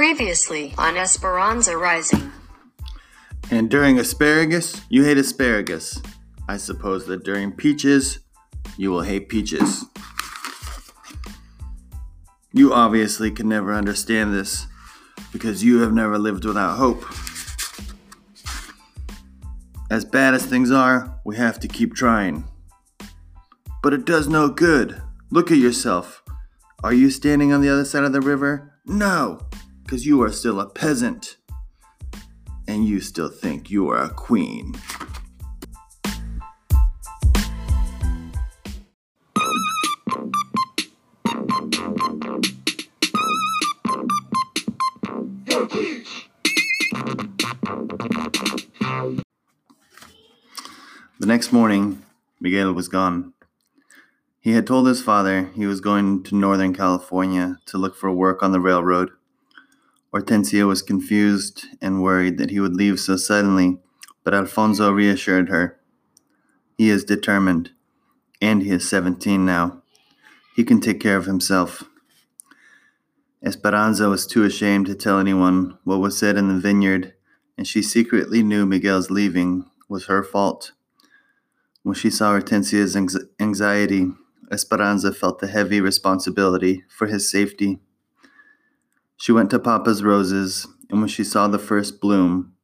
Previously on Esperanza Rising. And during asparagus, you hate asparagus. I suppose that during peaches, you will hate peaches. You obviously can never understand this because you have never lived without hope. As bad as things are, we have to keep trying. But it does no good. Look at yourself. Are you standing on the other side of the river? No, because you are still a peasant. And you still think you are a queen. The next morning, Miguel was gone. He had told his father he was going to Northern California to look for work on the railroad. Hortensia was confused and worried that he would leave so suddenly, but Alfonso reassured her. He is determined, and he is 17 now. He can take care of himself. Esperanza was too ashamed to tell anyone what was said in the vineyard, and she secretly knew Miguel's leaving was her fault. When she saw Hortensia's anxiety, Esperanza felt the heavy responsibility for his safety. She went to Papa's roses, and when she saw the first bloom,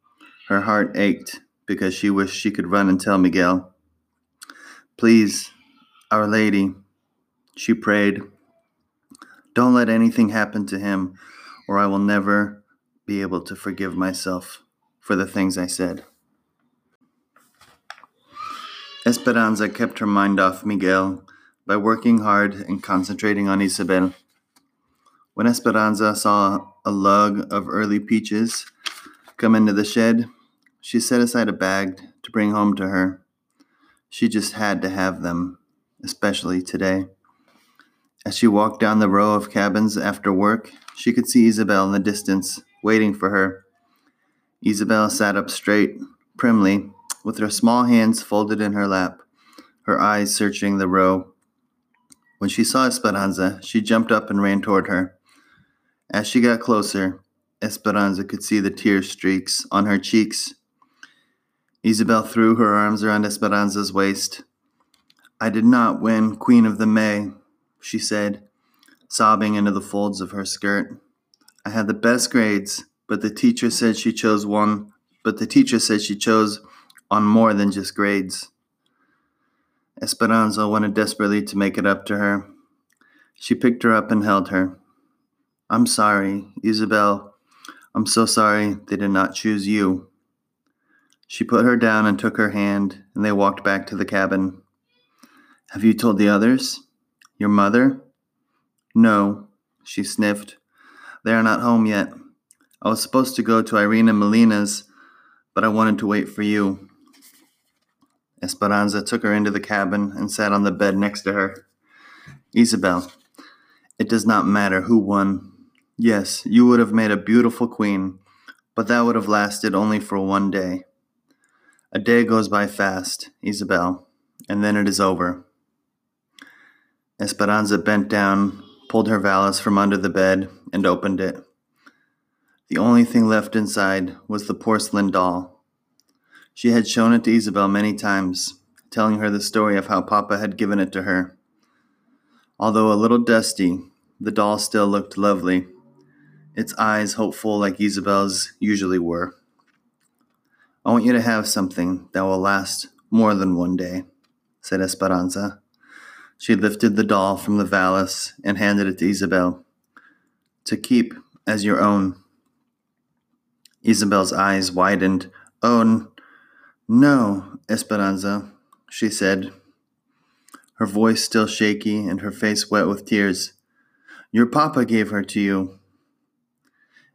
her heart ached because she wished she could run and tell Miguel. Please, Our Lady, she prayed, don't let anything happen to him, or I will never be able to forgive myself for the things I said. Esperanza kept her mind off Miguel by working hard and concentrating on Isabel. When Esperanza saw a lug of early peaches come into the shed, she set aside a bag to bring home to her. She just had to have them, especially today. As she walked down the row of cabins after work, she could see Isabel in the distance, waiting for her. Isabel sat up straight, primly, with her small hands folded in her lap, her eyes searching the row. When she saw Esperanza, she jumped up and ran toward her. As she got closer, Esperanza could see the tear streaks on her cheeks. Isabel threw her arms around Esperanza's waist. I did not win Queen of the May, she said, sobbing into the folds of her skirt. I had the best grades, but the teacher said she chose one, but the teacher said she chose on more than just grades. Esperanza wanted desperately to make it up to her. She picked her up and held her. I'm sorry, Isabel. I'm so sorry they did not choose you. She put her down and took her hand, and they walked back to the cabin. Have you told the others? Your mother? No, she sniffed. They are not home yet. I was supposed to go to Irene Molina's, but I wanted to wait for you. Esperanza took her into the cabin and sat on the bed next to her. Isabel, it does not matter who won. Yes, you would have made a beautiful queen, but that would have lasted only for one day. A day goes by fast, Isabel, and then it is over. Esperanza bent down, pulled her valise from under the bed, and opened it. The only thing left inside was the porcelain doll. She had shown it to Isabel many times, telling her the story of how Papa had given it to her. Although a little dusty, the doll still looked lovely, its eyes hopeful like Isabel's usually were. I want you to have something that will last more than one day, said Esperanza. She lifted the doll from the valise and handed it to Isabel. To keep as your own. Isabel's eyes widened. Oh, no, Esperanza, she said, her voice still shaky and her face wet with tears. Your papa gave her to you.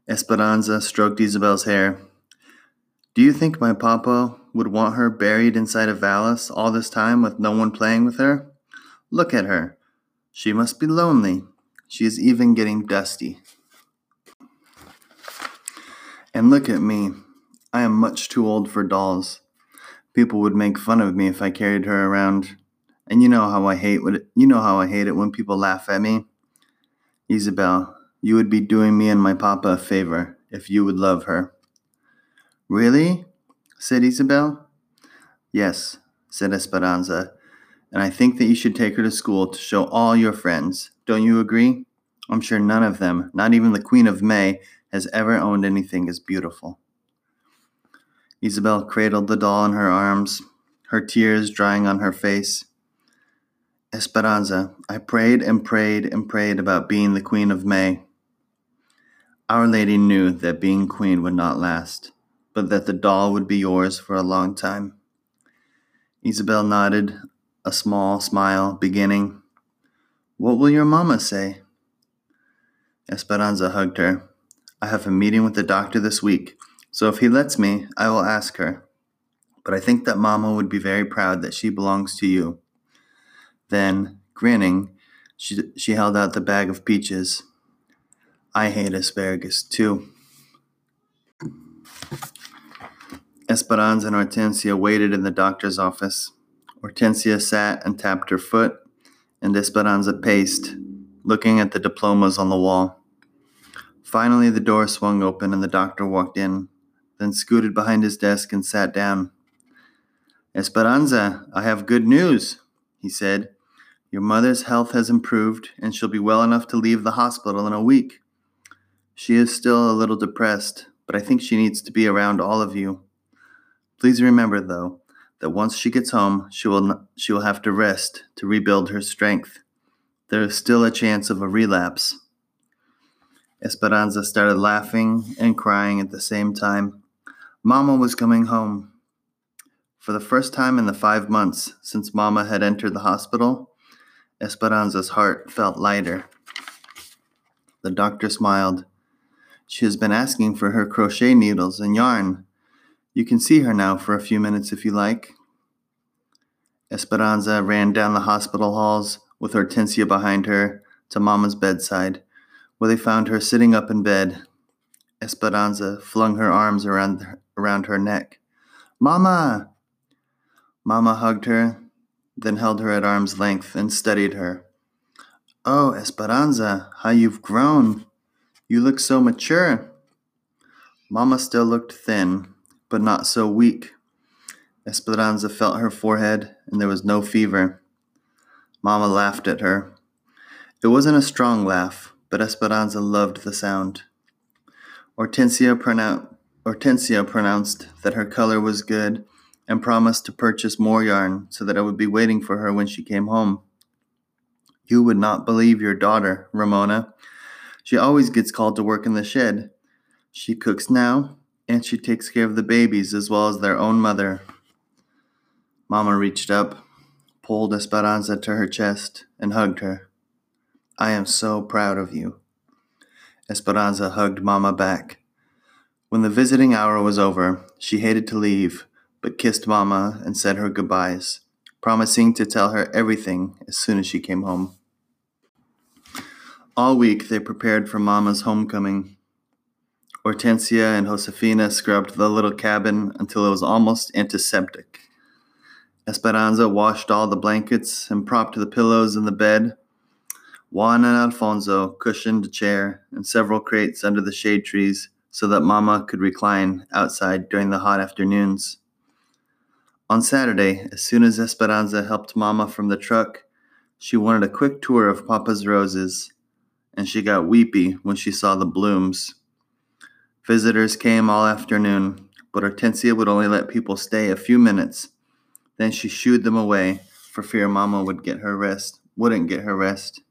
Esperanza stroked Isabel's hair. Do you think my papa would want her buried inside a valise all this time with no one playing with her? Look at her. She must be lonely. She is even getting dusty. And look at me. I am much too old for dolls. People would make fun of me if I carried her around. And you know how I hate what it, you know how I hate it when people laugh at me. Isabel, you would be doing me and my papa a favor if you would love her. Really? said Isabel. Yes, said Esperanza, and I think that you should take her to school to show all your friends. Don't you agree? I'm sure none of them, not even the Queen of May, has ever owned anything as beautiful. Isabel cradled the doll in her arms, her tears drying on her face. Esperanza, I prayed and prayed and prayed about being the Queen of May. Our Lady knew that being queen would not last, but that the doll would be yours for a long time. Isabel nodded, a small smile beginning. What will your mamma say? Esperanza hugged her. I have a meeting with the doctor this week, so if he lets me, I will ask her. But I think that mamma would be very proud that she belongs to you. Then, grinning, she, she held out the bag of peaches. I hate asparagus too. Esperanza and Hortensia waited in the doctor's office. Hortensia sat and tapped her foot, and Esperanza paced, looking at the diplomas on the wall. Finally, the door swung open and the doctor walked in, then scooted behind his desk and sat down. Esperanza, I have good news, he said. Your mother's health has improved, and she'll be well enough to leave the hospital in a week. She is still a little depressed, but I think she needs to be around all of you. Please remember, though, that once she gets home, she will, she will have to rest to rebuild her strength. There is still a chance of a relapse. Esperanza started laughing and crying at the same time. Mama was coming home. For the first time in the five months since Mama had entered the hospital, Esperanza's heart felt lighter. The doctor smiled. She has been asking for her crochet needles and yarn. You can see her now for a few minutes if you like. Esperanza ran down the hospital halls with Hortensia behind her to Mama's bedside, where they found her sitting up in bed. Esperanza flung her arms around, around her neck. Mama! Mama hugged her then held her at arm's length and studied her. Oh, Esperanza, how you've grown! You look so mature. Mamma still looked thin, but not so weak. Esperanza felt her forehead, and there was no fever. Mamma laughed at her. It wasn't a strong laugh, but Esperanza loved the sound. Hortensia, pronou- Hortensia pronounced that her color was good and promised to purchase more yarn so that I would be waiting for her when she came home. You would not believe your daughter, Ramona. She always gets called to work in the shed. She cooks now, and she takes care of the babies as well as their own mother. Mama reached up, pulled Esperanza to her chest, and hugged her. I am so proud of you. Esperanza hugged Mama back. When the visiting hour was over, she hated to leave, but kissed Mamma and said her goodbyes, promising to tell her everything as soon as she came home. All week they prepared for Mama's homecoming. Hortensia and Josefina scrubbed the little cabin until it was almost antiseptic. Esperanza washed all the blankets and propped the pillows in the bed. Juan and Alfonso cushioned a chair and several crates under the shade trees so that Mama could recline outside during the hot afternoons. On Saturday, as soon as Esperanza helped Mama from the truck, she wanted a quick tour of Papa's roses, and she got weepy when she saw the blooms. Visitors came all afternoon, but Hortensia would only let people stay a few minutes. Then she shooed them away for fear Mama would get her rest, wouldn't get her rest.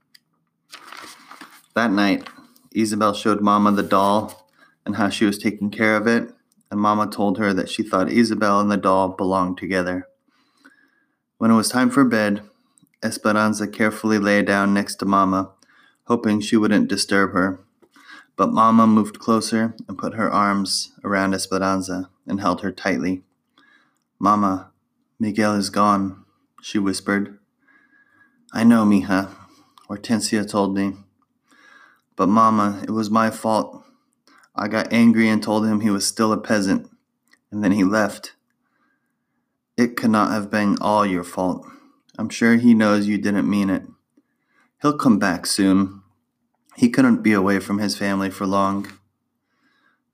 That night, Isabel showed Mama the doll and how she was taking care of it and Mama told her that she thought Isabel and the doll belonged together. When it was time for bed, Esperanza carefully lay down next to Mama, hoping she wouldn't disturb her. But Mama moved closer and put her arms around Esperanza and held her tightly. Mama, Miguel is gone, she whispered. I know, mija, Hortensia told me. But, Mama, it was my fault. I got angry and told him he was still a peasant, and then he left. It could not have been all your fault. I'm sure he knows you didn't mean it. He'll come back soon. He couldn't be away from his family for long.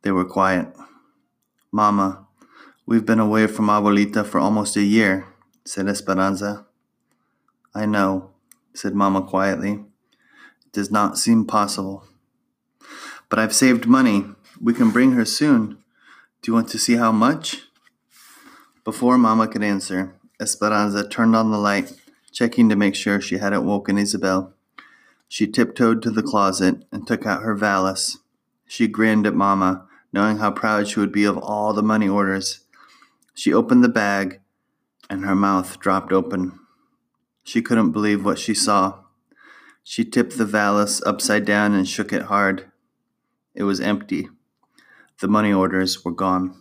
They were quiet. Mama, we've been away from Abuelita for almost a year, said Esperanza. I know, said Mama quietly. It does not seem possible. But I've saved money. We can bring her soon. Do you want to see how much? Before Mama could answer, Esperanza turned on the light, checking to make sure she hadn't woken Isabel. She tiptoed to the closet and took out her valise. She grinned at Mama, knowing how proud she would be of all the money orders. She opened the bag, and her mouth dropped open. She couldn't believe what she saw. She tipped the valise upside down and shook it hard. It was empty. The money orders were gone.